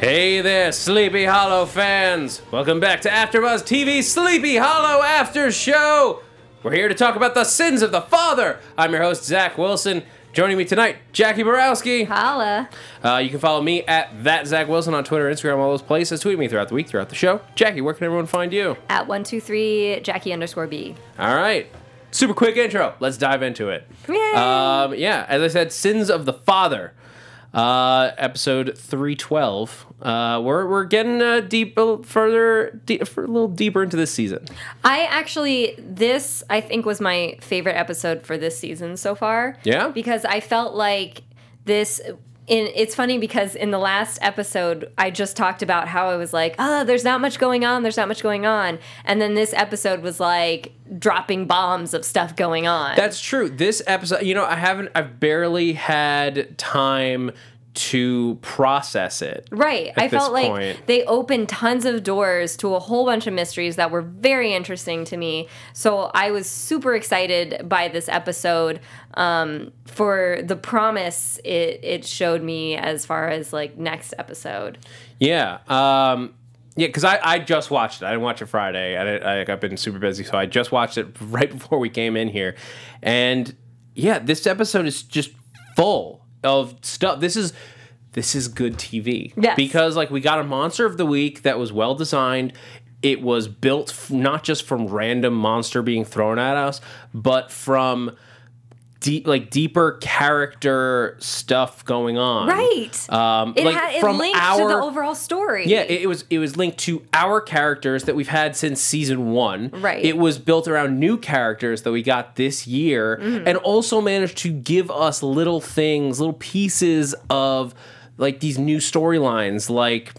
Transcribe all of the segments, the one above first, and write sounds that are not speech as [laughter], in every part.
Hey there, Sleepy Hollow fans! Welcome back to AfterBuzz TV Sleepy Hollow After Show. We're here to talk about the sins of the father. I'm your host Zach Wilson. Joining me tonight, Jackie Borowski. Holla. Uh, you can follow me at that Zach Wilson on Twitter, Instagram, all those places. Tweet me throughout the week, throughout the show. Jackie, where can everyone find you? At 123 Jackie underscore B. All right, super quick intro. Let's dive into it. Yay. Um, yeah, as I said, sins of the father. Uh, episode three twelve. Uh, we're we're getting uh, deep, further, deep, a little deeper into this season. I actually, this I think was my favorite episode for this season so far. Yeah? Because I felt like this. In, it's funny because in the last episode, I just talked about how I was like, oh, there's not much going on, there's not much going on. And then this episode was like dropping bombs of stuff going on. That's true. This episode, you know, I haven't, I've barely had time to process it. Right. I felt like point. they opened tons of doors to a whole bunch of mysteries that were very interesting to me. So I was super excited by this episode um, for the promise it, it showed me as far as like next episode. Yeah. Um, yeah, because I, I just watched it. I didn't watch it Friday. I, didn't- I, I've been super busy, so I just watched it [laughs] right before we came in here. And yeah, this episode is just full of stuff. This is this is good TV. Yes. Because like we got a monster of the week that was well designed. It was built f- not just from random monster being thrown at us, but from deep like deeper character stuff going on. Right. Um, it like had it from linked to our- the overall story. yeah, it, it was it was linked to our characters that we've had since season one. Right. It was built around new characters that we got this year, Mm-hmm. and also managed to give us little things, little pieces of like these new storylines, like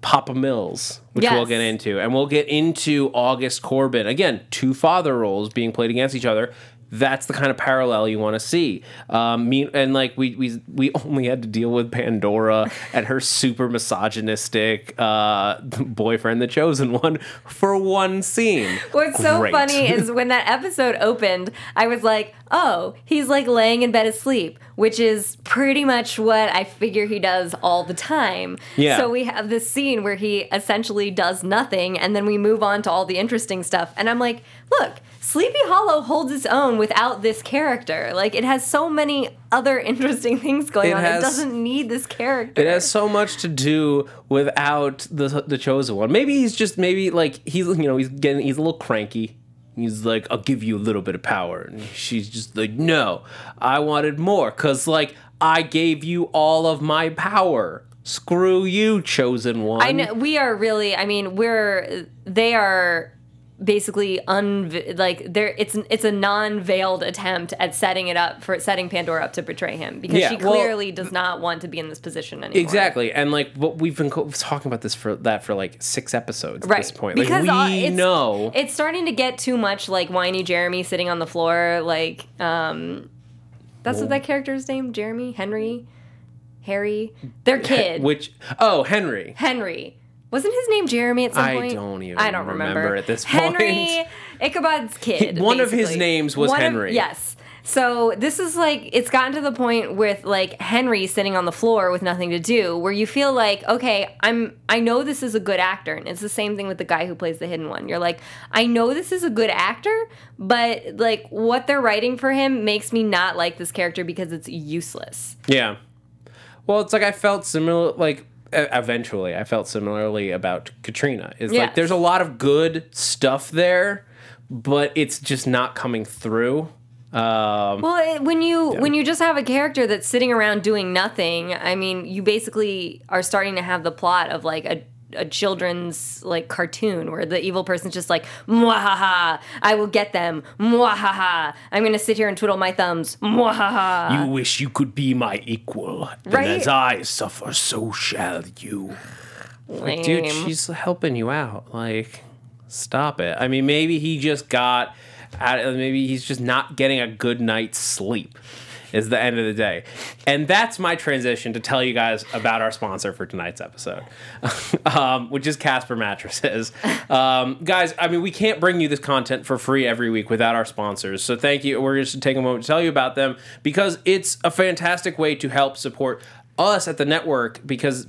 Papa Mills, which we'll get into, and we'll get into August Corbin again. Two father roles being played against each other. That's the kind of parallel you want to see. Um, me and like we we we [laughs] only had to deal with Pandora and her super misogynistic uh, boyfriend, the chosen one, for one scene. What's so funny is when that episode opened, I was like, oh, he's like laying in bed asleep, which is pretty much what I figure he does all the time. Yeah. So we have this scene where he essentially does nothing, and then we move on to all the interesting stuff. And I'm like, look, Sleepy Hollow holds its own without this character. Like, it has so many other [laughs] interesting things going It on. has- it doesn't need this character. It has so much to do without the the chosen one. Maybe he's just maybe like he's you know he's getting he's a little cranky. He's like, I'll give you a little bit of power, and she's just like, No, I wanted more, cause like I gave you all of my power. Screw you, chosen one. I know we are really. I mean, we're they are basically un like there. It's it's a non-veiled attempt at setting it up for setting Pandora up to betray him because Yeah, she well- clearly does not want to be in this position anymore. Exactly, and like what we've been co- talking about this for that for like six episodes Right. at this point. Like Because we uh, it's, know it's starting to get too much like whiny Jeremy sitting on the floor. Like, um, that's what that character's name, Jeremy, Henry, Harry, their kid, which oh Henry. Henry. Wasn't his name Jeremy at some I point? I don't even I don't remember, remember at this Henry, point. [laughs] Ichabod's kid. One of his names was One of- Henry. yes. So this is like it's gotten to the point with like Henry sitting on the floor with nothing to do, where you feel like, okay, I'm I know this is a good actor, and it's the same thing with the guy who plays the hidden one. You're like, I know this is a good actor, but like what they're writing for him makes me not like this character because it's useless. Yeah. Well, it's like I felt similar. Like eventually I felt similarly about Katrina. Is Yeah. like there's a lot of good stuff there, but it's just not coming through. Um, Well, it, when you when you just have a character that's sitting around doing nothing, I mean, you basically are starting to have the plot of like a a children's like cartoon where the evil person's just like mwahaha I will get them mwahaha I'm gonna sit here and twiddle my thumbs mwahaha you wish you could be my equal, and Right? as I suffer, so shall you. like, Dude, she's helping you out. Like, stop it. I mean, maybe he just got, out- maybe he's just not getting a good night's sleep. Is the end of the day, and that's my transition to tell you guys about our sponsor for tonight's episode, [laughs] um, which is Casper Mattresses. Um, guys, I mean, we can't bring you this content for free every week without our sponsors. So thank you. We're just taking a moment to tell you about them because it's a fantastic way to help support us at the network because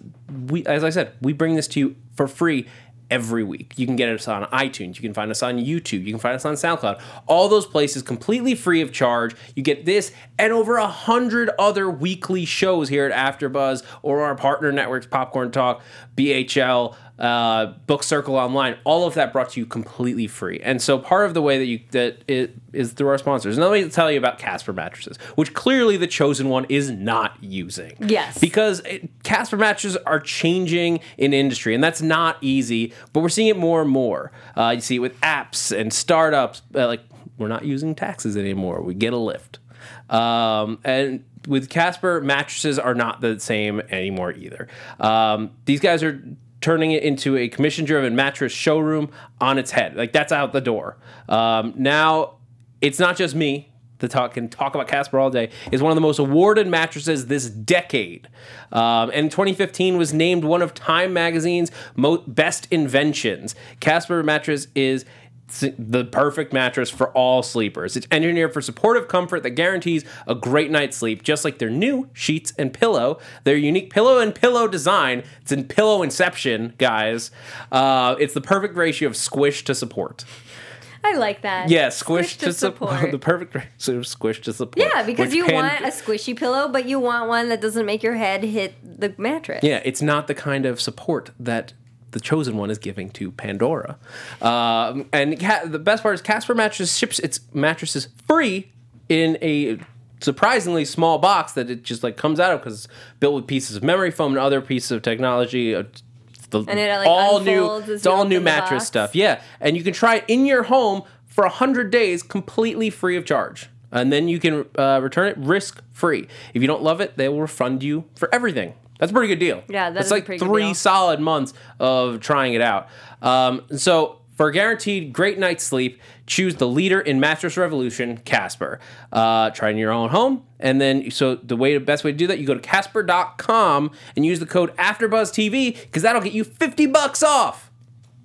we as I said, we bring this to you for free every week. You can get us on iTunes, you can find us on YouTube, you can find us on SoundCloud. All those places completely free of charge. You get this and over a hundred other weekly shows here at AfterBuzz or our partner networks, Popcorn Talk, BHL, uh, Book Circle Online. All of that brought to you completely free. And so part of the way that you that it is through our sponsors. And let me tell you about Casper mattresses, which clearly the chosen one is not using. Yes. Because it, Casper mattresses are changing in industry, and that's not easy. But we're seeing it more and more. Uh, you see it with apps and startups. Uh, like we're not using taxes anymore. We get a Lyft. Um, and with Casper, mattresses are not the same anymore either. Um, these guys are turning it into a commission-driven mattress showroom on its head. Like that's out the door. Um, now it's not just me that talk can talk about Casper all day. Is one of the most awarded mattresses this decade, um, and 2015 was named one of Time Magazine's best inventions. Casper mattress is the perfect mattress for all sleepers. It's engineered for supportive comfort that guarantees a great night's sleep, just like their new sheets and pillow. Their unique pillow and pillow design. It's in pillow inception, guys. Uh, it's the perfect ratio of squish to support. I like that Yeah, squish, Squish to to, support. [laughs] support. the perfect sort of squish to support. yeah because you want a squishy pillow but you want one that doesn't make your head hit the mattress Yeah, it's not the kind of support that the chosen one is giving to Pandora. Um, and Ca- the best part is Casper Mattress ships its mattresses free in a surprisingly small box that it just like comes out of because it's built with pieces of memory foam and other pieces of technology. uh, The, And it, like, all new, it's all new mattress box. stuff. Yeah, and you can try it in your home for hundred days completely free of charge, and then you can uh, return it risk free. If you don't love it, they will refund you for everything. That's a pretty good deal. Yeah, that that's like pretty good three solid months of trying it out. Um, so for a guaranteed great night's sleep, choose the leader in mattress revolution, Casper. Uh, try it in your own home, and then so the way the best way to do that, you go to Casper.com and use the code AfterBuzzTV because that'll get you fifty bucks off.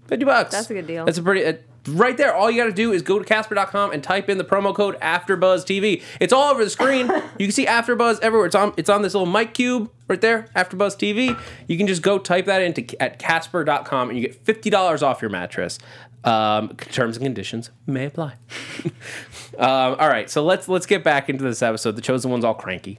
Fifty bucks. That's a good deal. That's a pretty. Uh, Right there, all you got to do is go to Casper.com and type in the promo code AfterBuzzTV. It's all over the screen. [laughs] you can see AfterBuzz everywhere. It's on. It's on this little mic cube right there, AfterBuzz TV. You can just go type that into at Casper.com and you get fifty dollars off your mattress. Um, terms and conditions may apply. [laughs] um, all right, so let's let's get back into this episode. The chosen one's all cranky,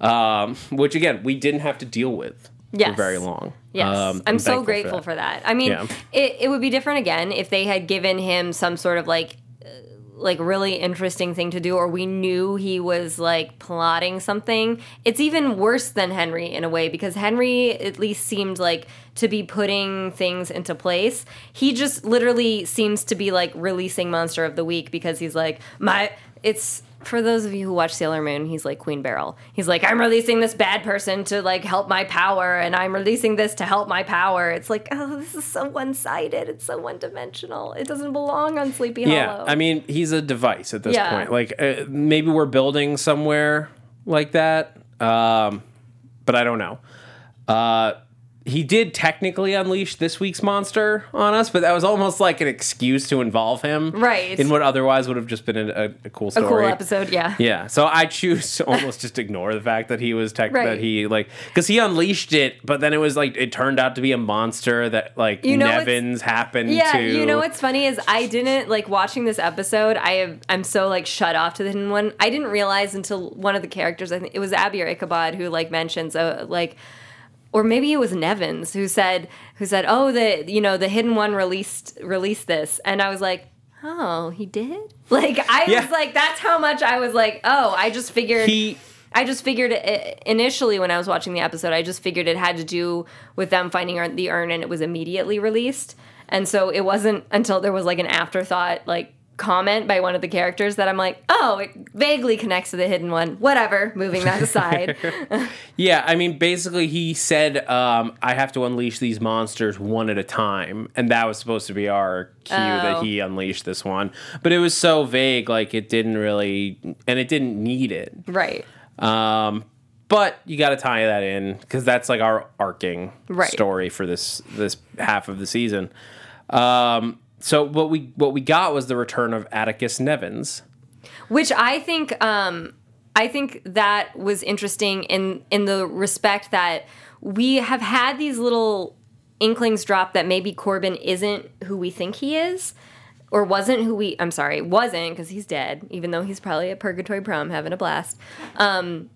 um, which again we didn't have to deal with for very long. Yes, Um, I'm, so grateful for that. I mean, Yeah. it, it would be different again if they had given him some sort of like, uh, like really interesting thing to do, or we knew he was like plotting something. It's even worse than Henry in a way because Henry at least seemed like to be putting things into place. He just literally seems to be like releasing Monster of the Week because he's like my. It's for those of you who watch Sailor Moon, he's like Queen Beryl. He's like, I'm releasing this bad person to like help my power, and I'm releasing this to help my power. It's like, oh, this is so one sided. It's so one dimensional. It doesn't belong on Sleepy Yeah, Hollow. I mean, he's a device at this Yeah. point. Like, uh, maybe we're building somewhere like that, um, but I don't know. Uh, he did technically unleash this week's monster on us, but that was almost like an excuse to involve him, Right. In what otherwise would have just been a, a, a cool a cool episode, yeah. Yeah, so I choose to almost just ignore the fact that he was tech Right. that he like because he unleashed it, but then it was like it turned out to be a monster that like You know Nevins happened Yeah, to. you know what's funny is I didn't like watching this episode. I have I'm so like shut off to the hidden one. I didn't realize until one of the characters. I think it was Abbie or Ichabod who like mentions uh, like or maybe it was Nevins who said who said, "Oh, the you know the hidden one released released this," and I was like, "Oh, he did." [laughs] Like I Yeah. was like, that's how much I was like, "Oh, I just figured." He I just figured it, initially when I was watching the episode, I just figured it had to do with them finding the urn and it was immediately released. And so it wasn't until there was like an afterthought, like comment by one of the characters that I'm like, oh, it vaguely connects to the hidden one. Whatever, moving that aside. [laughs] Yeah, I mean, basically, he said, um, "I have to unleash these monsters one at a time," and that was supposed to be our cue that Oh. he unleashed this one. But it was so vague, like it didn't really, and it didn't need it. right. Um, but you got to tie that in because that's like our arcing Right. story for this this half of the season. Um, so what we what we got was the return of Atticus Nevins. which I think um, I think that was interesting in in the respect that we have had these little inklings drop that maybe Corbin isn't who we think he is or wasn't who we I'm sorry wasn't because he's dead even though he's probably at Purgatory Prom having a blast. Um,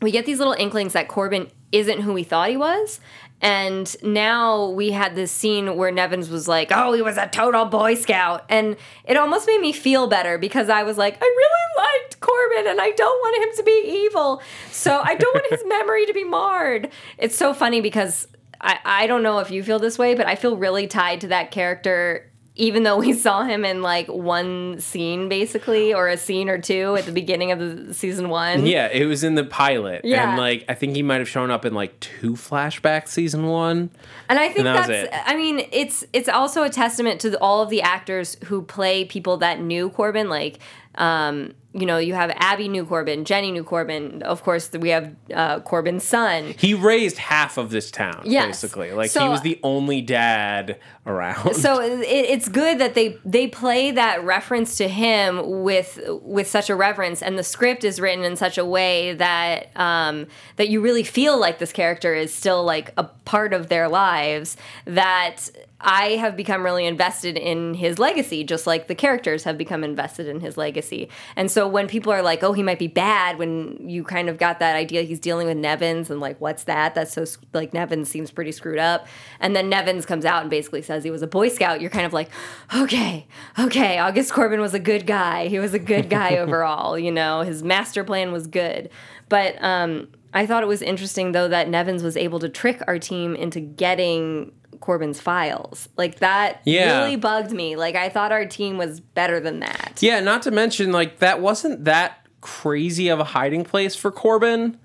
we get these little inklings that Corbin isn't who we thought he was. And now we had this scene where Nevins was like, oh, he was a total Boy Scout. And it almost made me feel better because I was like, I really liked Corbin and I don't want him to be evil. So I don't want his [laughs] memory to be marred. It's so funny because I, I don't know if you feel this way, but I feel really tied to that character even though we [laughs] saw him in like one scene basically or a scene or two at the beginning of the season one Yeah, it was in the pilot, Yeah. and like I think he might have shown up in like two flashbacks season one. And I think And that that's. I mean, it's it's also a testament to the, all of the actors who play people that knew Corbin like um you know, you have Abbie knew Corbin, Jenny knew Corbin. Of course, we have uh, Corbin's son. He raised half of this town, Yes. basically. Like he was the only dad around. So it, it's good that they they play that reference to him with with such a reverence, and the script is written in such a way that um, that you really feel like this character is still like a part of their lives. That I have become really invested in his legacy, just like the characters have become invested in his legacy. And so when people are like, "Oh, he might be bad," when you kind of got that idea he's dealing with Nevins and like, "What's that?" That's so like Nevins seems pretty screwed up. And then Nevins comes out and basically says he was a Boy Scout. You're kind of like, "Okay, okay, August Corbin was a good guy. He was a good guy [laughs] overall. You know, his master plan was good." But um, I thought it was interesting though that Nevins was able to trick our team into getting Corbin's files. Like that Yeah. really bugged me. Like I thought our team was better than that. yeah, not to mention like that wasn't that crazy of a hiding place for Corbin.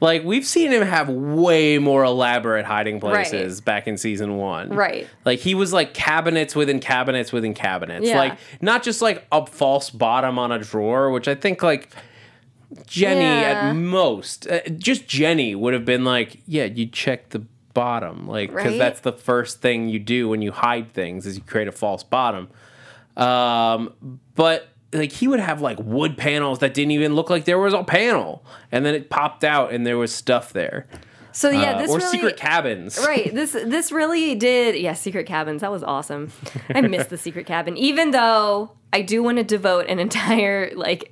Like we've seen him have way more elaborate hiding places back in season one. Right. Like he was like cabinets within cabinets within cabinets. Yeah. Like not just like a false bottom on a drawer, which I think like Jenny Yeah. at most, uh, just Jenny would have been like, yeah, you check the bottom, like because Right? that's the first thing you do when you hide things is you create a false bottom. Um, but like he would have like wood panels that didn't even look like there was a panel, and then it popped out and there was stuff there. So yeah, Uh, this or really, secret cabins. right this this really did yeah secret cabins that was awesome i missed the secret cabin even though i do want to devote an entire like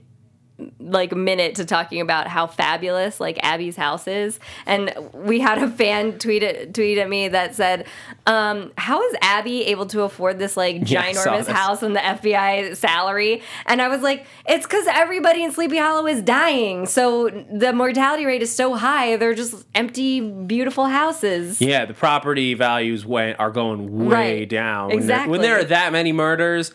like a minute to talking about how fabulous like Abbie's house is, and we had a fan tweet it, tweet at me that said, um, "How is Abbie able to afford this like ginormous house and the FBI salary?" And I was like, "It's because everybody in Sleepy Hollow is dying, so the mortality rate is so high. They're just empty, beautiful houses." Yeah, the property values went are going way Right. down. When there- When there, are that many murders,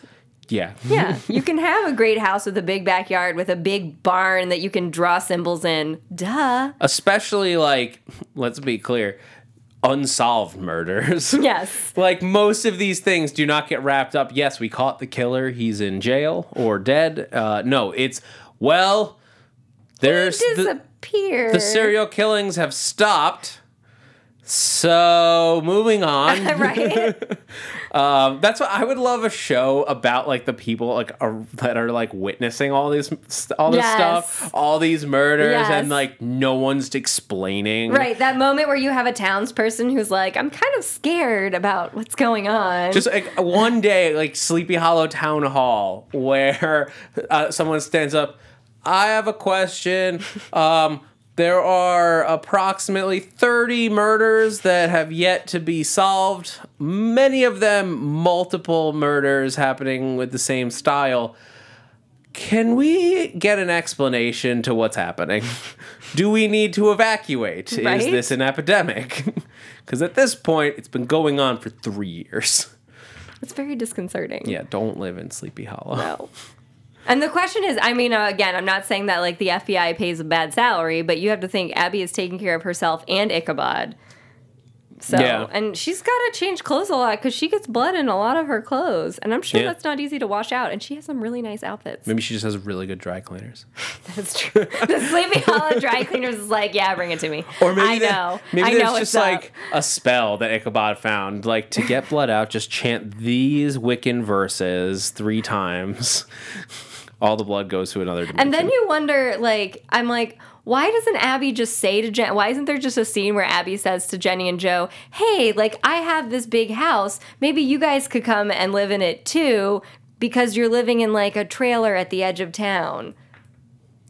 yeah. Yeah, you can have a great house with a big backyard with a big barn that you can draw symbols in. Duh. Especially like, [laughs] let's be clear, unsolved murders. [laughs] Yes. like most of these things do not get wrapped up. Yes, we caught the killer. He's in jail or dead. Uh, no, it's well, there's the, Disappear. the serial killings have stopped. So moving on. [laughs] right? [laughs] Um, that's what I would love a show about, like the people like are, that are like witnessing all this, all this Yes. stuff, all these murders, Yes. and like no one's explaining. Right, that moment where you have a townsperson who's like, I'm kind of scared about what's going on. Just like one day, like Sleepy Hollow Town Hall, where [laughs] uh, someone stands up. I have a question. Um, there are approximately 30 murders that have yet to be solved. Many of them multiple murders happening with the same style. Can we get an explanation to what's happening? [laughs] Do we need to evacuate? Right? Is this an epidemic? [laughs] Because at this point, it's been going on for three years. It's very disconcerting. Yeah, don't live in Sleepy Hollow. No. And the question is, I mean, uh, again, I'm not saying that like the FBI pays a bad salary, but you have to think Abbie is taking care of herself and Ichabod. So, Yeah. and she's got to change clothes a lot because she gets blood in a lot of her clothes, and I'm sure Yeah. that's not easy to wash out. And she has some really nice outfits. Maybe she just has really good dry cleaners. [laughs] That's true. the Sleepy Hollow dry cleaners is like, yeah, bring it to me. Or maybe I that- know. maybe I know just what's like up. a spell that Ichabod found. Like to get blood out, just chant these Wiccan verses three times. [laughs] All the blood goes to another dimension. And then you wonder, like, I'm like, why doesn't Abbie just say to Jen? Why isn't there just a scene where Abbie says to Jenny and Joe, "Hey, like, I have this big house. Maybe you guys could come and live in it too." Because you're living in like a trailer at the edge of town.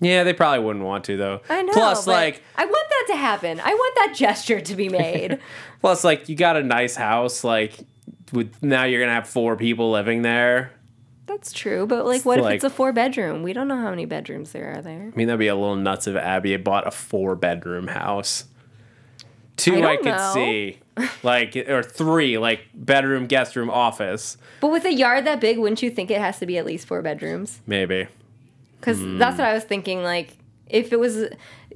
yeah, they probably wouldn't want to though. I know. Plus, like, I want that to happen. I want that gesture to be [laughs] made. plus, like, you got a nice house. Like, with now you're gonna have four people living there. That's true, but like, what if it's a four bedroom? We don't know how many bedrooms there are there. I mean, that'd be a little nuts if Abbie had bought a four bedroom house. Two I I, don't could know. see, like, or three, like bedroom, guest room, office, But with a yard that big, wouldn't you think it has to be at least four bedrooms? maybe. Because hmm. that's what I was thinking. Like, if it was,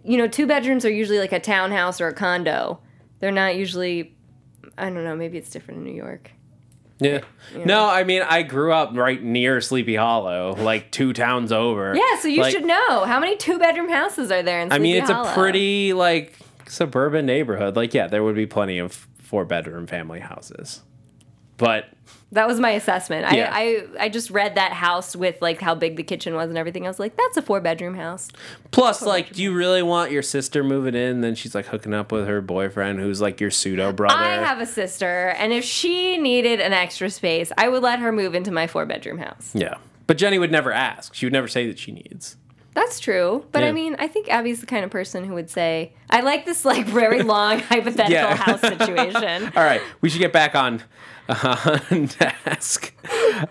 you know, two bedrooms are usually like a townhouse or a condo. They're not usually. I don't know. Maybe it's different in New York. Yeah. No, I mean, I grew up right near Sleepy Hollow, like two towns over. Yeah, so you Like, should know how many two bedroom houses are there in. Sleepy Hollow? I mean, it's Hollow? a pretty like suburban neighborhood. Like, yeah, there would be plenty of four bedroom family houses, but That was my assessment. Yeah. I, I I just read that house with like how big the kitchen was and everything. I was like, that's a four bedroom house. plus, like, do you really want your sister moving in? Then she's like hooking up with her boyfriend, who's like your pseudo brother. I have a sister, and if she needed an extra space, I would let her move into my four bedroom house. yeah, but Jenny would never ask. She would never say that she needs. That's true, but Yeah. I mean, I think Abbie's the kind of person who would say, "I like this like very [laughs] long hypothetical Yeah. house situation." [laughs] All right, we should get back on [laughs] on task.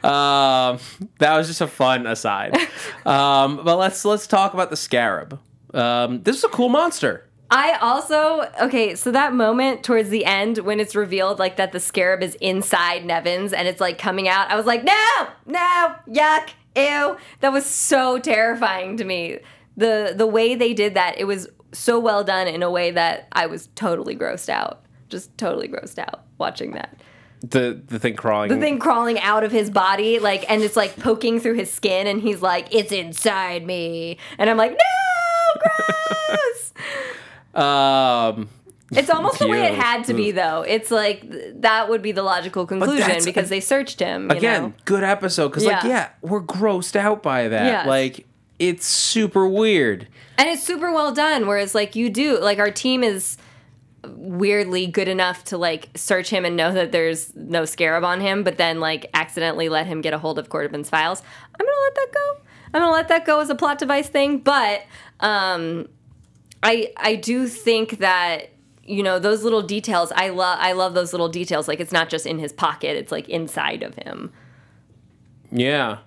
Um, that was just a fun aside. Um, but let's let's talk about the scarab. Um, this is a cool monster. I also okay, so that moment towards the end when it's revealed like that the scarab is inside Nevins and it's like coming out, I was like, no, no, yuck, ew. That was so terrifying to me. The the way they did that, it was so well done in a way that I was totally grossed out. Just totally grossed out watching that. The the thing crawling. The thing crawling out of his body, like, and it's like poking through his skin, and he's like, it's inside me. And I'm like, no, gross. [laughs] Um, It's almost the way it had to be, though. It's like th- that would be the logical conclusion because they searched him. You again, know? good episode because like Yeah. yeah, we're grossed out by that. Yes. Like it's super weird. and it's super well done. Whereas, like you do, like our team is weirdly good enough to like search him and know that there's no scarab on him, but then like accidentally let him get a hold of Corbin's files. I'm gonna let that go. I'm gonna let that go as a plot device thing, but um, I I do think that you know those little details. I love I love those little details. Like it's not just in his pocket; it's like inside of him. Yeah.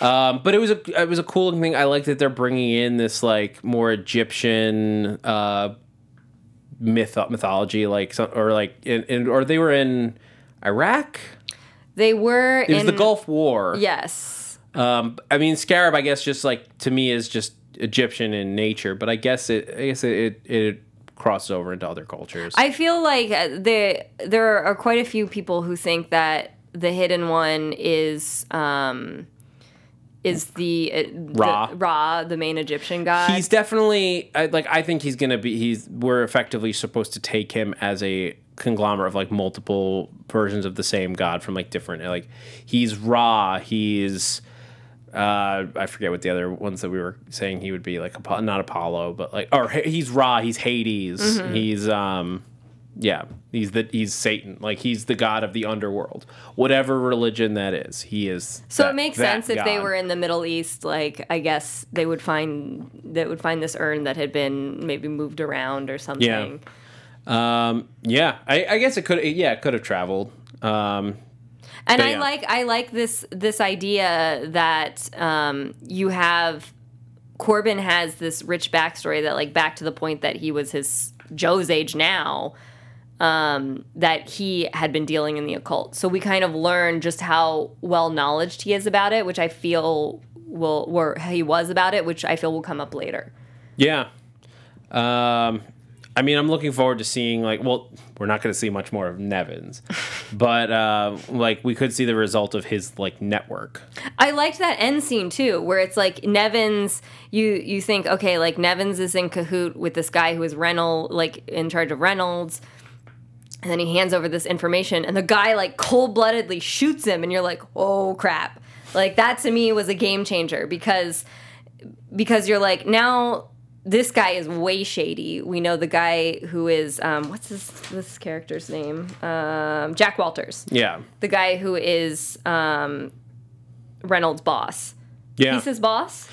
Um, but it was a it was a cool thing. I like that they're bringing in this like more Egyptian uh, myth mythology, like or like in, in or they were in Iraq. They were It was in the Gulf War. Yes. Um, I mean, scarab. I guess just like to me is just Egyptian in nature, but I guess it I guess it it, it crosses over into other cultures. I feel like uh, there there are quite a few people who think that the hidden one is um is the, uh, Ra. the Ra, the main Egyptian god. he's definitely I, like I think he's gonna be he's we're effectively supposed to take him as a conglomerate of like multiple versions of the same god from like different like he's Ra he's uh I forget what the other ones that we were saying he would be like not Apollo but like or he's Ra he's Hades Mm-hmm. he's um Yeah, he's the he's Satan. Like he's the god of the underworld, whatever religion that is. He is. So that- it makes sense if they were in the Middle East. Like I guess they would find that would find this urn that had been maybe moved around or something. Um, yeah, I, I guess it could. Yeah, it could have traveled. Um, And But I yeah. like I like this this idea that um, you have Corbin has this rich backstory that like back to the point that he was his Joe's age now. Um, that he had been dealing in the occult, so we kind of learn just how well knowledged he is about it, which I feel will, or he was about it, which I feel will come up later. yeah. Um, I mean, I'm looking forward to seeing like. Well, we're not going to see much more of Nevins, [laughs] but uh, like we could see the result of his like network. I liked that end scene too, where it's like Nevins. You you think okay, like Nevins is in cahoot with this guy who is Reynolds, like in charge of Reynolds, and then he hands over this information, and the guy like cold bloodedly shoots him, and you're like, oh crap! Like that to me was a game changer because because you're like now this guy is way shady. We know the guy who is um, what's this this character's name? Um, Jack Walters Yeah, the guy who is um, Reynolds' boss. yeah. He's his boss.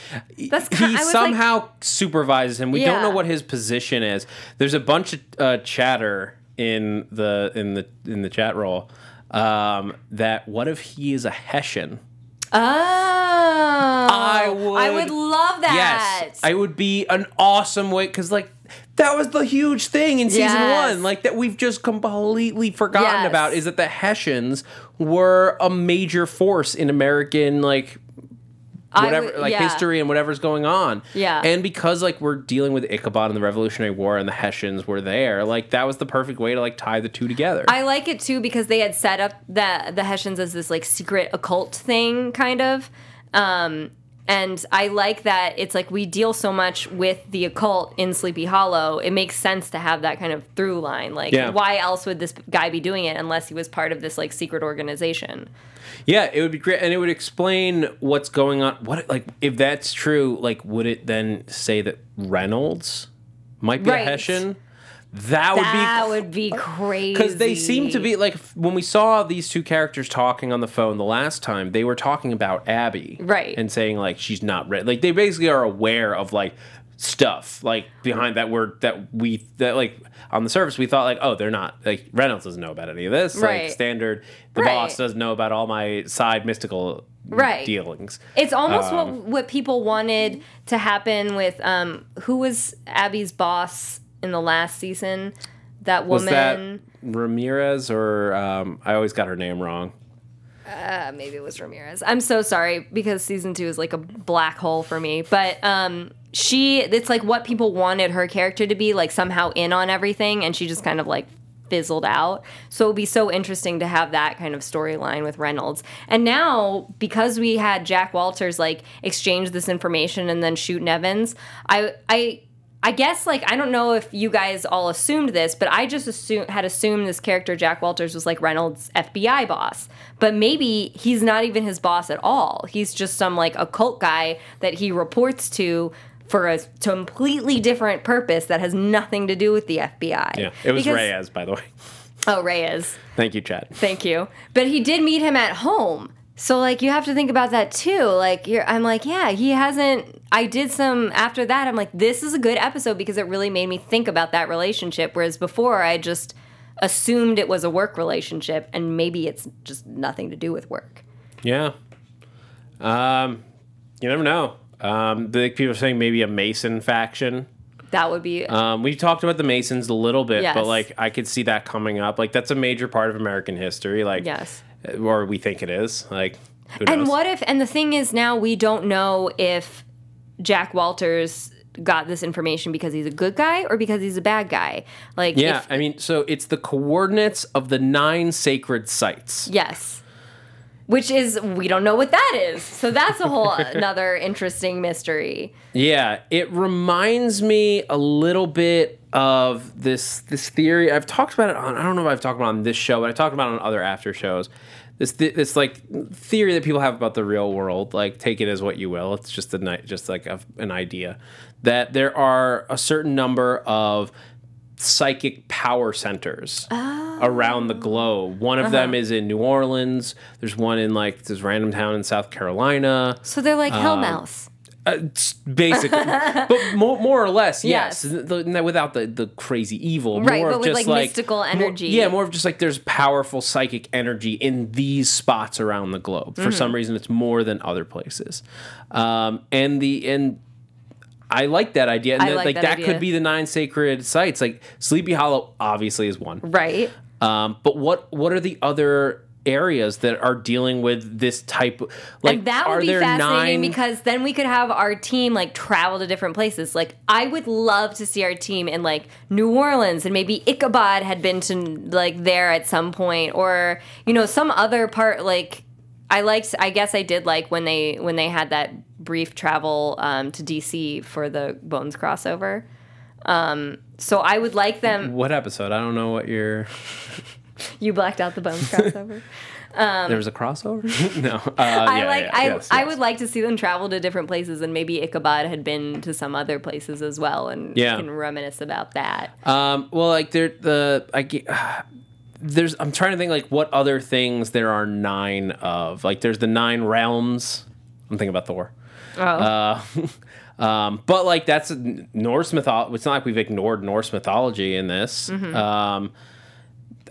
That's ki- he I was like- somehow supervises him. We don't know what his position is. There's a bunch of uh, chatter in the in the in the chat roll um, that what if he is a Hessian? Oh, I would. I would- love that. Yes, I would be an awesome way because like that was the huge thing in season Yes. one, like that we've just completely forgotten Yes. about is that the Hessians were a major force in American like whatever would- like yeah. history and whatever's going on. Yeah. And because like we're dealing with Ichabod and the Revolutionary War and the Hessians were there, like that was the perfect way to like tie the two together. I like it too because they had set up the the Hessians as this like secret occult thing, kind of. Um, and I like that it's like we deal so much with the occult in Sleepy Hollow. It makes sense to have that kind of through line. Like, Yeah. why else would this guy be doing it unless he was part of this like secret organization? Yeah, it would be great, and it would explain what's going on. What like if that's true? Like, would it then say that Reynolds might be Right. a Hessian? That would that be would be crazy. because they seem to be like when we saw these two characters talking on the phone the last time, they were talking about Abbie, Right. and saying like she's not ready. Like they basically are aware of like stuff like behind that word that we that like on the surface we thought like oh they're not like Reynolds doesn't know about any of this Right. like standard the Right. boss doesn't know about all my side mystical Right. dealings. It's almost Um, what what people wanted to happen with um who was Abbie's boss in the last season? That Was woman. that Ramirez or um, I always got her name wrong. uh, maybe it was Ramirez. I'm so sorry because season two is like a black hole for me. But um, she, it's like what people wanted her character to be, like somehow in on everything, and she just kind of like fizzled out. So it would be so interesting to have that kind of storyline with Reynolds. And now, because we had Jack Walters like exchange this information and then shoot Nevins, I I I guess like I don't know if you guys all assumed this, but I just assume had assumed this character Jack Walters was like Reynolds' FBI boss. But maybe he's not even his boss at all. He's just some like occult guy that he reports to for a completely different purpose that has nothing to do with the FBI. Yeah, it was Because- Reyes, by the way. Oh, Reyes. Thank you, Chad. Thank you. But he did meet him at home. So like you have to think about that too. Like you're I'm like, yeah, he hasn't I did some after that I'm like this is a good episode because it really made me think about that relationship whereas before I just assumed it was a work relationship and maybe it's just nothing to do with work. Yeah. Um, you never know. Um, the people are saying maybe a Mason faction. That would be Um, we talked about the Masons a little bit, Yes. but like I could see that coming up. Like that's a major part of American history. Like Yes. Or we think it is. Like who And what if and the thing is now we don't know if Jack Walters got this information because he's a good guy or because he's a bad guy. Like Yeah, if- I mean, so it's the coordinates of the nine sacred sites. Yes. Which is we don't know what that is. So that's a whole [laughs] another interesting mystery. Yeah, it reminds me a little bit of this this theory. I've talked about it on. I don't know if I've talked about it on this show, but I talked about it on other after shows. This th- this like theory that people have about the real world. Like take it as what you will. It's just a just like a, an idea that there are a certain number of psychic power centers around the globe. One of them is in New Orleans. There's one in like this random town in South Carolina. So they're like Hellmouth. Uh, it's basically, [laughs] but more, more or less, yes. Yes. The- the- without the, the crazy evil, Right, more but of with, just like, mystical more- energy. yeah, more of just like there's powerful psychic energy in these spots around the globe. For Mm-hmm. some reason, it's more than other places, um, and the and. I like that idea, and I that, like like that that could be the nine sacred sites. Like Sleepy Hollow, obviously, is one. Right. Um, but what what are the other areas that are dealing with this type? Like, and that are would be there fascinating nine- because then we could have our team like travel to different places. Like I would love to see our team in like New Orleans and maybe Ichabod had been to like there at some point or you know some other part like I liked I guess I did like when they when they had that brief travel um, to DC for the Bones crossover. Um, so I would like them. What episode? I don't know what you're. [laughs] You blacked out the Bones crossover. [laughs] there was a crossover. [laughs] no, uh, I yeah, like yeah, I yes, I yes. would like to see them travel to different places and maybe Ichabod had been to some other places as well and Yeah. can reminisce about that. Um, well, like there, the I get. There's. I'm trying to think like what other things there are nine of. Like there's the nine realms. I'm thinking about Thor. Oh. Uh, [laughs] um, but like that's Norse mythology. It's not like we've ignored Norse mythology in this. Mm-hmm. Um,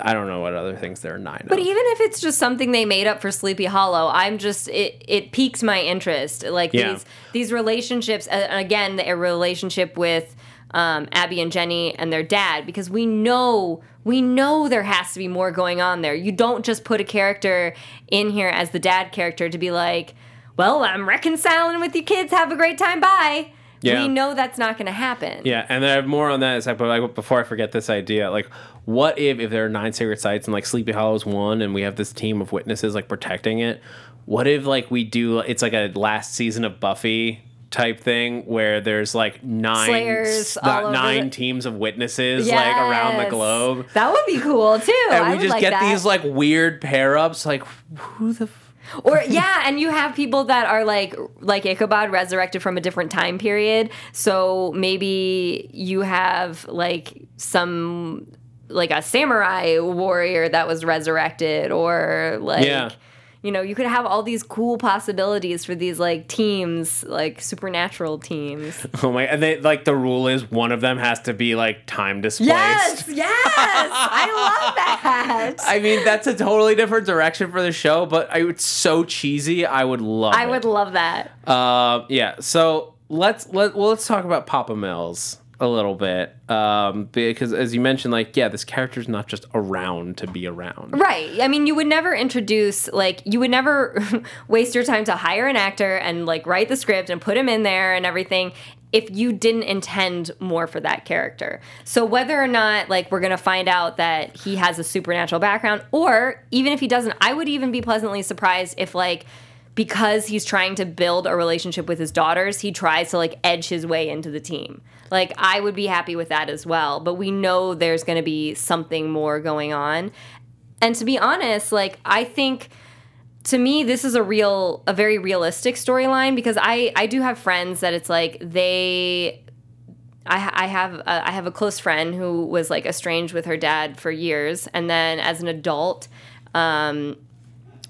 I don't know what other things there are nine. But of. even if it's just something they made up for Sleepy Hollow, I'm just it it piques my interest. Like Yeah. these these relationships, uh, again, a relationship with um, Abbie and Jenny and their dad, because we know we know there has to be more going on there. You don't just put a character in here as the dad character to be like, well, I'm reconciling with you kids. Have a great time. Bye. Yeah. We know that's not going to happen. Yeah, and then I have more on that. in a sec, But like before I forget this idea, like what if if there are nine sacred sites and like Sleepy Hollow is one, and we have this team of witnesses like protecting it? What if like we do? It's like a last season of Buffy type thing where there's like nine Slayers all nine the- teams of witnesses like around the globe. That would be cool too. And I we just like get that. these like weird pair ups. Like who the f- Or yeah, and you have people that are like like Ichabod resurrected from a different time period. So maybe you have like some like a samurai warrior that was resurrected or like Yeah. You know, you could have all these cool possibilities for these like teams, like supernatural teams. [laughs] oh my! And they like the rule is one of them has to be like time displaced. yes, yes. I love that. [laughs] I mean, that's a totally different direction for the show, but I, it's so cheesy. I would love. I it. would love that. Uh, yeah. So let's let well let's talk about Papa Mills a little bit um, because as you mentioned, like yeah, this character's not just around to be around. Right. I mean, you would never introduce like you would never [laughs] waste your time to hire an actor and like write the script and put him in there and everything if you didn't intend more for that character. So whether or not like we're to find out that he has a supernatural background or even if he doesn't, I would even be pleasantly surprised if like because he's trying to build a relationship with his daughters, he tries to like edge his way into the team. Like I would be happy with that as well, but we know there's going to be something more going on. And to be honest, like I think to me this is a real a very realistic storyline because I I do have friends that it's like they I, I have a, I have a close friend who was like estranged with her dad for years, and then as an adult, um,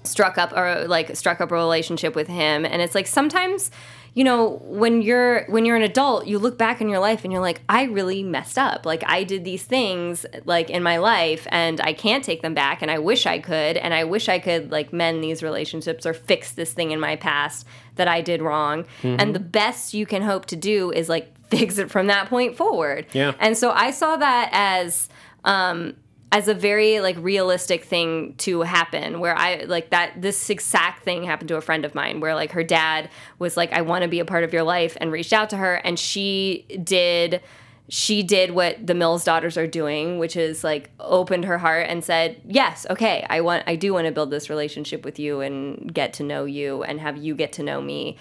struck up or like struck up a relationship with him, and it's like sometimes, you know, when you're when you're an adult, you look back in your life and you're like, I really messed up. Like I did these things like in my life, and I can't take them back, and I wish I could, and I wish I could like mend these relationships or fix this thing in my past that I did wrong. And the best you can hope to do is like [laughs] fix it from that point forward. Yeah. And so I saw that as um as a very like realistic thing to happen where I like that this exact thing happened to a friend of mine where like her dad was like I want to be a part of your life and reached out to her and she did she did what the Mills daughters are doing, which is like opened her heart and said, "Yes, okay, I want I do want to build this relationship with you and get to know you and have you get to know me."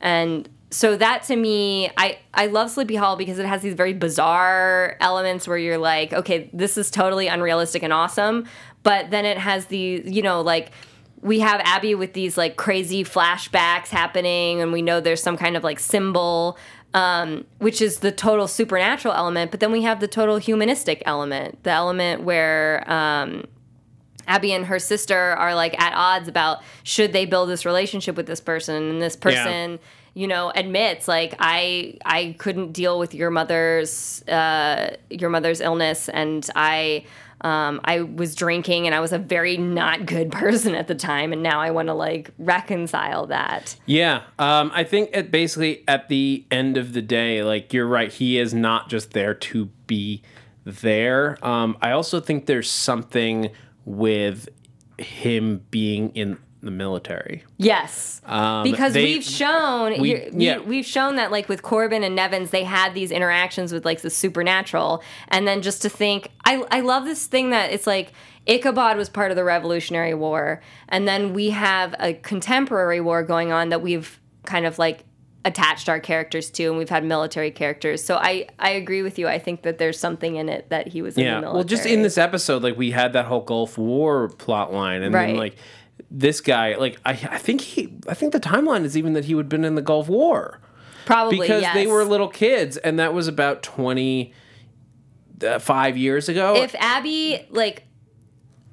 And so that to me, I I love Sleepy Hollow because it has these very bizarre elements where you're like, okay, this is totally unrealistic and awesome, but then it has the, you know, like we have Abbie with these like crazy flashbacks happening and we know there's some kind of like symbol um, which is the total supernatural element. But then we have the total humanistic element, the element where um, Abbie and her sister are like at odds about should they build this relationship with this person, and this person. You know, admits like I I couldn't deal with your mother's uh, your mother's illness, and I um, I was drinking, and I was a very not good [laughs] person at the time, and now I want to like reconcile that. Yeah, um, I think it basically at the end of the day, like you're right, he is not just there to be there. Um, I also think there's something with him being in the military. Yes, Um, because they- we've shown we- we, yeah. we've shown that like with Corbin and Nevins, they had these interactions with like the supernatural, and then just to think, I I love this thing that it's like Ichabod was part of the Revolutionary War, and then we have a contemporary war going on that we've kind of like attached our characters to, and we've had military characters. So I I agree with you. I think that there's something in it that he was in the Yeah. military. Well, just in this episode, like we had that whole Gulf War plot line, and Right. then like this guy, like I, I think he, I think the timeline is even that he would have been in the Gulf War probably because they were little kids, and that was about twenty uh, five years ago. if Abbie like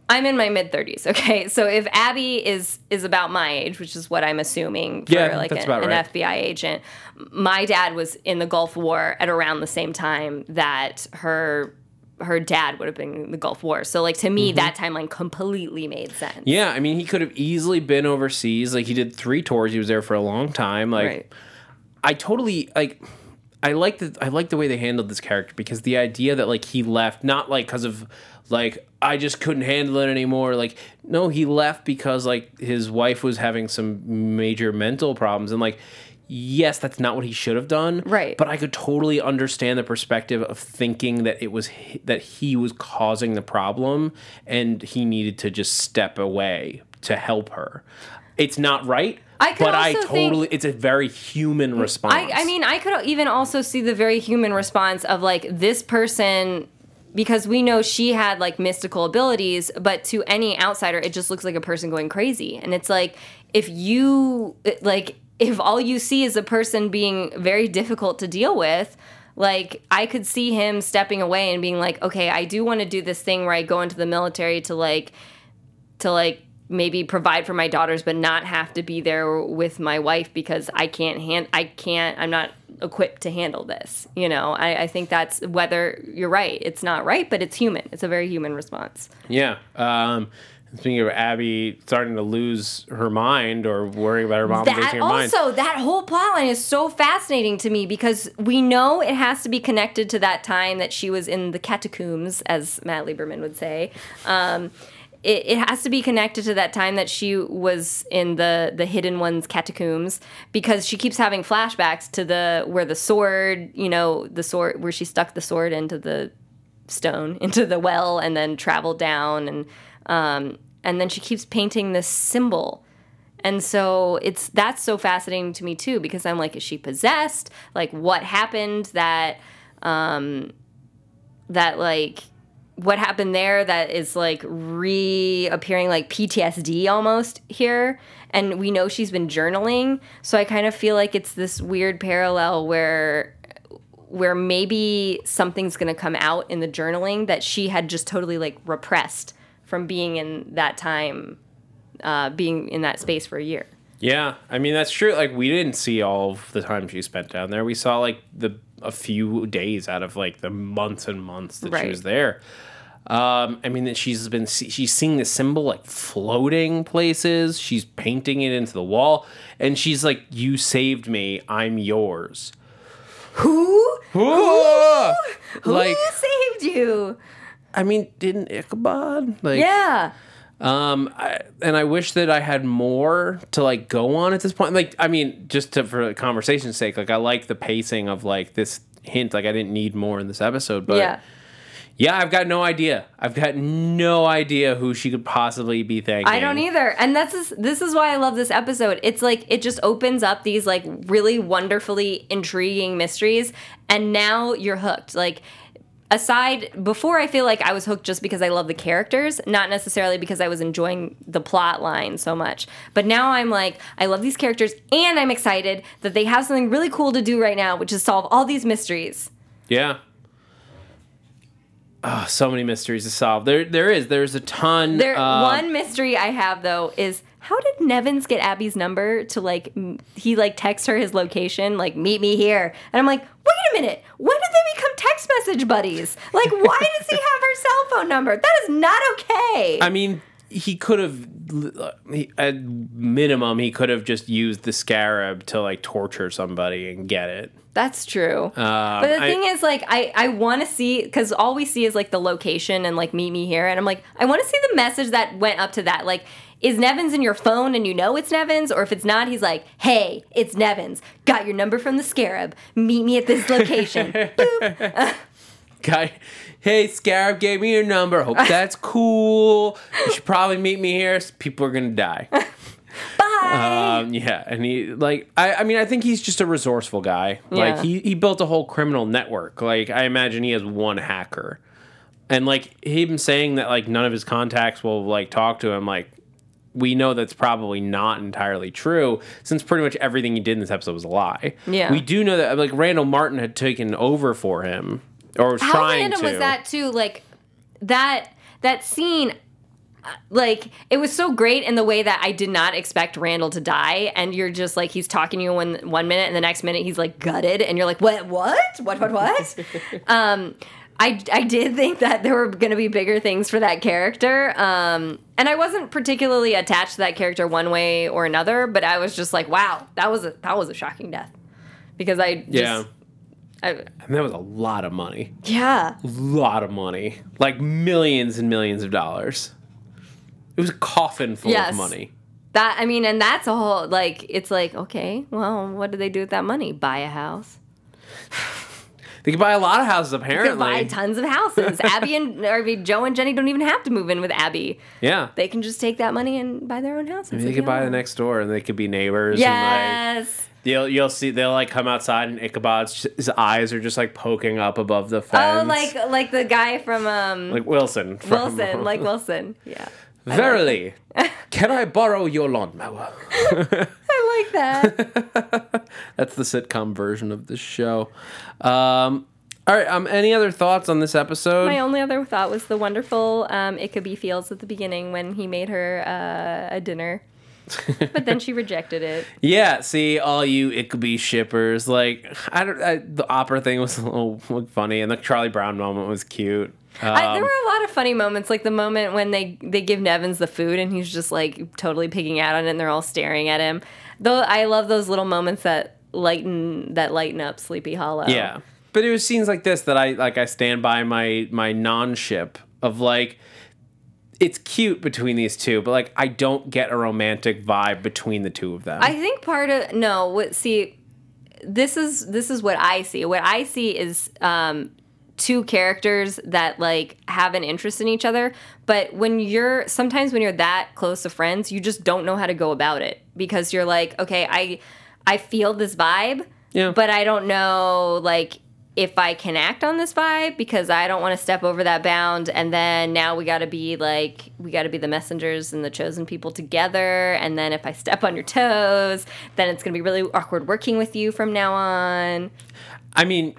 I'm in my mid 30s, okay? So if Abbie is is about my age, which is what I'm assuming for Yeah, like that's an, about an. FBI agent, my dad was in the Gulf War at around the same time that her her dad would have been in the Gulf War. So like to me that timeline completely made sense. Mm-hmm. yeah, I mean, he could have easily been overseas. Like he did three tours. He was there for a long time. Like Right. I totally like. I like the I like the way they handled this character because the idea that like he left not like because of like I just couldn't handle it anymore. Like no, he left because like his wife was having some major mental problems and like yes, that's not what he should have done. Right. But I could totally understand the perspective of thinking that it was hi- that he was causing the problem and he needed to just step away to help her. It's not right. I could but I also think- totally it's a very human response. I, I mean, I could even also see the very human response of like this person, because we know she had like mystical abilities, but to any outsider, it just looks like a person going crazy. And it's like, if you, like, if all you see is a person being very difficult to deal with, like, I could see him stepping away and being like, okay, I do want to do this thing where I go into the military to like, to like maybe provide for my daughters but not have to be there with my wife because I can't hand I can't I'm not equipped to handle this. You know, I, I think that's whether you're right. It's not right, but it's human. It's a very human response. Yeah. Um, speaking of Abbie starting to lose her mind or worrying about her mom losing That her mind. also that whole plotline is so fascinating to me because we know it has to be connected to that time that she was in the catacombs, as Matt Lieberman would say. Um, it, it has to be connected to that time that she was in the the hidden ones catacombs because she keeps having flashbacks to the where the sword you know the sword where she stuck the sword into the stone [laughs] into the well and then traveled down and um, and then she keeps painting this symbol and so it's that's so fascinating to me too because I'm like, is she possessed? Like, what happened that, um, that like, what happened there that is like reappearing like PTSD almost here? And we know she's been journaling, so I kind of feel like it's this weird parallel where where maybe something's going to come out in the journaling that she had just totally like repressed from being in that time uh, being in that space for a year. Yeah, I mean that's true. Like we didn't see all of the time she spent down there. We saw like the a few days out of like the months and months that she was there. Um, I mean that she's been she's seeing the symbol like floating places. She's painting it into the wall, and she's like, "You saved me. I'm yours." Who? Who? Who Like, saved you? I mean, didn't Ichabod like? Yeah. Um, I, and I wish that I had more to like go on at this point. Like, I mean, just to for conversation's sake, like I like the pacing of like this hint. Like, I didn't need more in this episode, but yeah. yeah, I've got no idea. I've got no idea who she could possibly be thanking. I don't either. And that's is, this is why I love this episode. It's like it just opens up these like really wonderfully intriguing mysteries and now you're hooked. Like aside before I feel like I was hooked just because I love the characters, not necessarily because I was enjoying the plot line so much. But now I'm like, I love these characters and I'm excited that they have something really cool to do right now, which is solve all these mysteries. Yeah. Oh, so many mysteries to solve. There, there is. There's a ton. There uh, one mystery I have though is how did Nevins get Abbie's number to like he like texts her his location like meet me here and I'm like wait a minute when did they become text message buddies like why does he have her cell phone number that is not okay I mean, he could have, at minimum, he could have just used the scarab to like torture somebody and get it. That's true. Um, but the I- thing is, like, I, I want to see, because all we see is, like, the location and, like, meet me here. And I'm like, I want to see the message that went up to that. Like, is Nevins in your phone and you know it's Nevins? Or if it's not, he's like, hey, it's Nevins. Got your number from the scarab. Meet me at this location. [laughs] Boop. [laughs] Guy, hey, Scarab gave me your number. Hope [laughs] that's cool. You should probably meet me here. People are gonna die. [laughs] Bye. Um, yeah, and he like I, I mean I think he's just a resourceful guy. Yeah. Like he, he built a whole criminal network. Like I imagine he has one hacker. And like him saying that like none of his contacts will like talk to him, like we know that's probably not entirely true, since pretty much everything he did in this episode was a lie. Yeah. We do know that like Randall Martin had taken over for him. Or was How random to. was that, too? Like, that, that scene. uh, Like it was so great in the way that I did not expect Randall to die, and you're just like he's talking to you one one minute, and the next minute he's like gutted, and you're like, what, what, what, what, what? [laughs] um, I I did think that there were going to be bigger things for that character, um, and I wasn't particularly attached to that character one way or another, but I was just like, wow, that was a that was a shocking death, because I just, Yeah. I, And that was a lot of money. yeah. A lot of money, like millions and millions of dollars. It was a coffin full Yes. of money. That I mean, and that's a whole like it's like okay, well, what do they do with that money? Buy a house. [sighs] They could buy a lot of houses, They apparently. buy tons of houses. [laughs] Abbie and or Joe and Jenny don't even have to move in with Abbie. yeah, They can just take that money and buy their own house. Maybe they could buy the next door, and they could be neighbors. And Yes. like, you'll you'll see they'll like come outside, and Ichabod's his eyes are just like poking up above the fence. Oh, like like the guy from um like Wilson. From, Wilson, [laughs] like Wilson. Yeah. Verily, [laughs] can I borrow your lawnmower? [laughs] I like that. That's the sitcom version of this show. Um, all right. Um, any other thoughts on this episode? My only other thought was the wonderful um, Ichabbie feels at the beginning when he made her uh, a dinner. [laughs] but then she rejected it. Yeah, see, all you Ichabbie shippers. Like, I don't. I, the opera thing was a little funny, and the Charlie Brown moment was cute. I, Um, there were a lot of funny moments, like the moment when they they give Nevins the food and he's just like totally picking out on it, and they're all staring at him. Though I love those little moments that lighten that lighten up Sleepy Hollow. yeah, but it was scenes like this that I like. I stand by my my non ship of like. It's cute between these two, but like I don't get a romantic vibe between the two of them. I think part of no, what see, this is this is what I see. What I see is um, two characters that like have an interest in each other, but when you're sometimes when you're that close to friends, you just don't know how to go about it because you're like, okay, I I feel this vibe, Yeah. but I don't know like if I can act on this vibe because I don't want to step over that bound and then now we got to be like we got to be the messengers and the chosen people together and then if I step on your toes then it's going to be really awkward working with you from now on. I mean,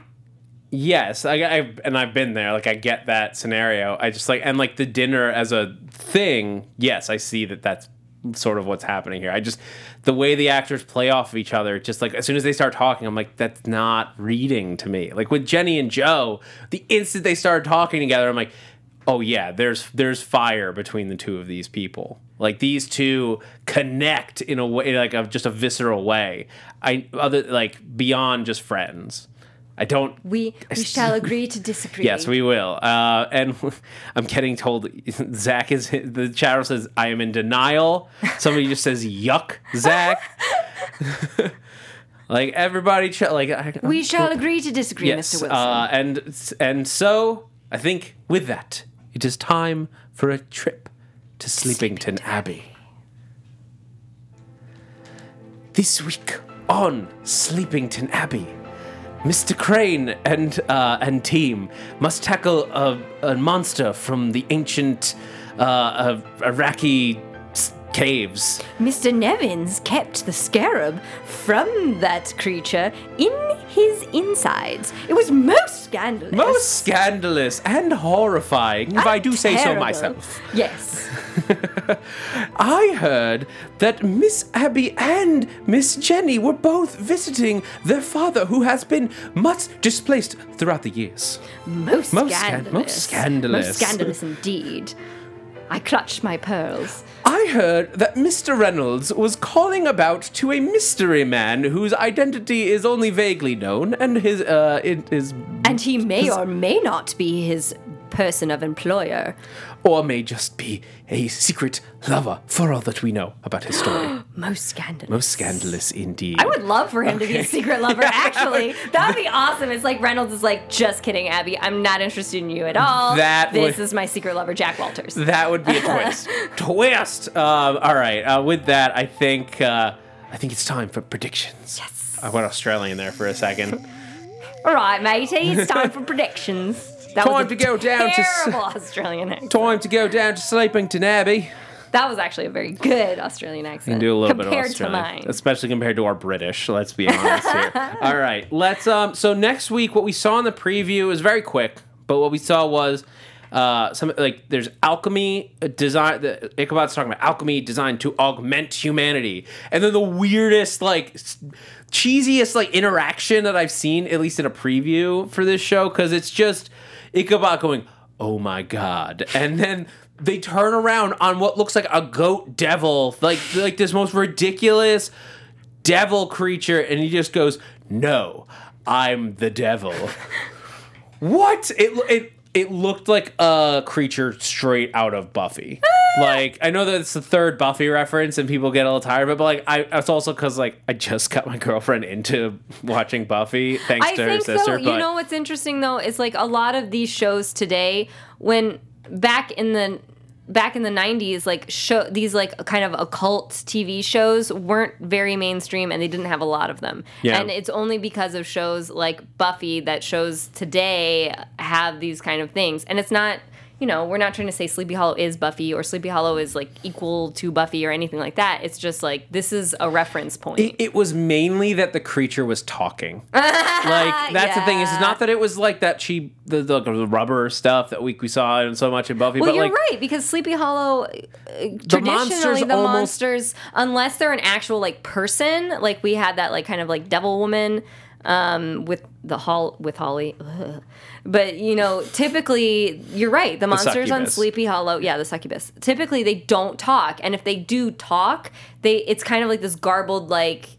yes, I, I and I've been there. Like I get that scenario. I just like and like the dinner as a thing. Yes, I see that that's sort of what's happening here. I just the way the actors play off of each other. Just like as soon as they start talking, I'm like, that's not reading to me. Like with Jenny and Joe, the instant they started talking together, I'm like. Oh yeah, there's there's fire between the two of these people. Like these two connect in a way, like of just a visceral way. I other like beyond just friends. I don't. We we [laughs] shall agree to disagree. Yes, we will. Uh, and [laughs] I'm getting told [laughs] Zach is the chatter says I am in denial. Somebody just says yuck, Zach. like everybody, ch- like I, We shall agree to disagree, yes. Mr. Wilson. Uh, and and so I think with that, it is time for a trip to Sleepington Abbey. This week on Sleepington Abbey, Mr. Crane and uh, and team must tackle a, a monster from the ancient uh, Iraqi caves. Mr. Nevins kept the scarab from that creature in his insides. It was most scandalous. Most scandalous and horrifying, if I do say so myself. Yes. [laughs] I heard that Miss Abbie and Miss Jenny were both visiting their father, who has been much displaced throughout the years. Most, Most scan- scandalous. most scandalous. Most scandalous indeed. I clutched my pearls. I heard that Mr. Reynolds was calling about to a mystery man whose identity is only vaguely known, and his uh, it is And he may or may not be his person of employer. or may just be a secret lover, for all that we know about his story. [gasps] Most scandalous. Most scandalous indeed. I would love for him to be a secret lover, [laughs] actually. That would be awesome. It's like Reynolds is like, just kidding, Abbie. I'm not interested in you at all. That This would- is my secret lover, Jack Walters. That would be a twist. [laughs] twist. Um, all right. Uh, with that, I think uh, I think it's time for predictions. Yes. I went Australian there for a second. [laughs] All right, matey, it's time for predictions. That Time was to go down to s- terrible Australian accent. time to go down to Sleepington Abbey. That was actually a very good Australian accent. do a little bit of compared Australian, to mine. especially compared to our British. Let's be honest here. [laughs] All right, let's. Um, so next week, what we saw in the preview is very quick, but what we saw was uh, some like there's alchemy uh, design. The, Ichabod's talking about alchemy designed to augment humanity, and then the weirdest like. s- cheesiest like interaction that I've seen, at least in a preview for this show, because it's just Ichabod going, "Oh my god," and then they turn around on what looks like a goat devil, like like this most ridiculous devil creature, and he just goes, "No, I'm the devil." what? It it it looked like a creature straight out of Buffy. Like I know that it's the third Buffy reference, and people get a little tired of it, but like I, it's also because like I just got my girlfriend into watching Buffy thanks I to her think sister. so. You know what's interesting though is like a lot of these shows today, when back in the back in the 90s like show these like kind of occult tv shows weren't very mainstream and they didn't have a lot of them Yeah. and it's only because of shows like buffy that shows today have these kind of things and it's not you know we're not trying to say sleepy hollow is buffy or sleepy hollow is like equal to buffy or anything like that it's just like this is a reference point It, it was mainly that the creature was talking. [laughs] like that's the thing. Is it's not that it was like that cheap the, the, the rubber stuff that we, we saw and so much in Buffy. Well, but you're like right because Sleepy Hollow, uh, traditionally monsters the almost- monsters, unless they're an actual like person, like we had that like kind of like devil woman um, with the hall with Holly. Ugh. [laughs] But you know, typically you're right. The monsters on. Sleepy Hollow, yeah, the succubus. Typically they don't talk, and if they do talk, they it's kind of like this garbled like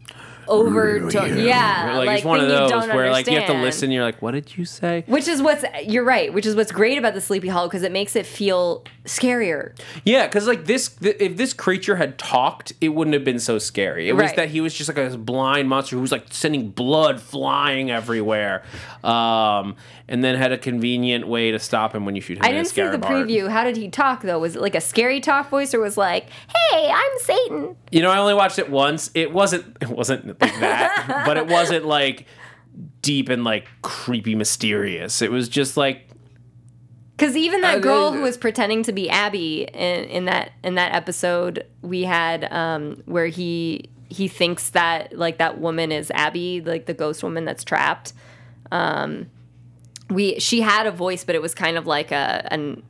over yeah, like, like, it's one of you those don't where like you have to listen. You're like, what did you say? Which is what's you're right. Which is what's great about the Sleepy Hollow because it makes it feel scarier. Yeah, because like this, th- if this creature had talked, it wouldn't have been so scary. It was that he was just like a blind monster who was like sending blood flying everywhere, um, and then had a convenient way to stop him when you shoot him. I a didn't see the scarab preview. How did he talk though? Was it like a scary talk voice or was like, "Hey, I'm Satan"? You know, I only watched it once. It wasn't. It wasn't like that, but it [laughs] wasn't like deep and like creepy, mysterious. It was just like Because even that Uh, girl uh, who was pretending to be Abbie in, in that in that episode we had um, where he he thinks that like that woman is Abbie, like the ghost woman that's trapped. Um, we she had a voice, but it was kind of like a an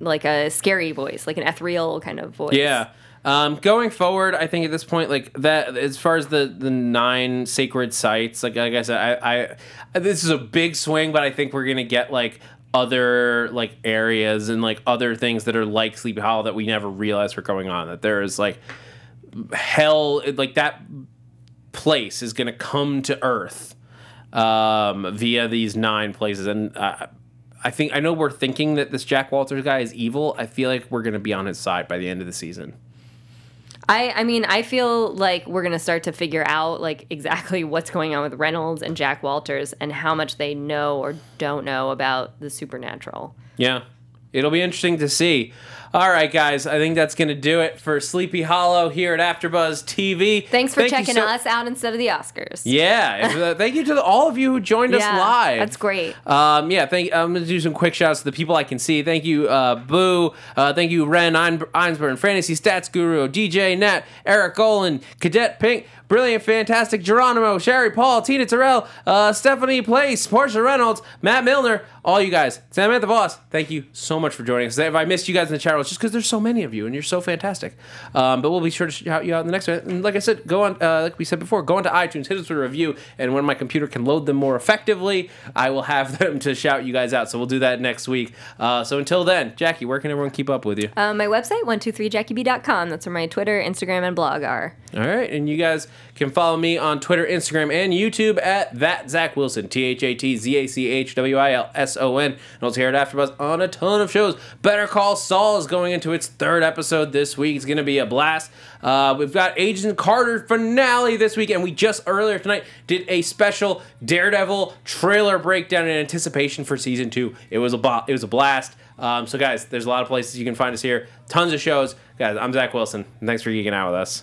like a scary voice, like an ethereal kind of voice. Yeah. Um, going forward, I think at this point, like that, as far as the the nine sacred sites, like like I said, I, I this is a big swing, but I think we're gonna get like other like areas and like other things that are like Sleepy Hollow that we never realized were going on. That there is like hell, like that place is gonna come to Earth um, via these nine places, and uh, I think I know we're thinking that this Jack Walters guy is evil. I feel like we're gonna be on his side by the end of the season. I, I mean, I feel like we're gonna start to figure out like exactly what's going on with Reynolds and Jack Walters and how much they know or don't know about the supernatural. Yeah, it'll be interesting to see. All right, guys. I think that's gonna do it for Sleepy Hollow here at AfterBuzz TV. Thanks for Thank checking so- us out instead of the Oscars. Yeah. uh, thank you to the, all of you who joined us live. that's great. Um, yeah, thank. I'm gonna do some quick shouts to the people I can see. Thank you, uh, Boo. Uh, thank you, Ren Ein- Einsburn, Fantasy Stats Guru, DJ Nat, Eric Olin, Cadet Pink, Brilliant, Fantastic, Geronimo, Sherry Paul, Tina Terrell, uh, Stephanie Place, Portia Reynolds, Matt Milner, all you guys. Samantha Voss, thank you so much for joining us. If I missed you guys in the chat it's just because there's so many of you and you're so fantastic. Um, but we'll be sure to shout you out in the next one. And like I said, go on, uh, like we said before, go onto iTunes, hit us with a review, and when my computer can load them more effectively, I will have [laughs] them to shout you guys out. So we'll do that next week. Uh, so until then, Jackie, where can everyone keep up with you? Um, my website, 123jackieb.com. That's where my Twitter, Instagram, and blog are. All right, and you guys can follow me on Twitter, Instagram, and YouTube at that Zach Wilson, T H A T Z A C H W I L S O N, and also here at AfterBuzz on a ton of shows. Better Call Saul is going into its third episode this week. It's going to be a blast. Uh, we've got Agent Carter finale this week, and we just earlier tonight did a special Daredevil trailer breakdown in anticipation for season two. It was a bo- it was a blast. Um, so guys, there's a lot of places you can find us here. Tons of shows, guys. I'm Zach Wilson. Thanks for geeking out with us.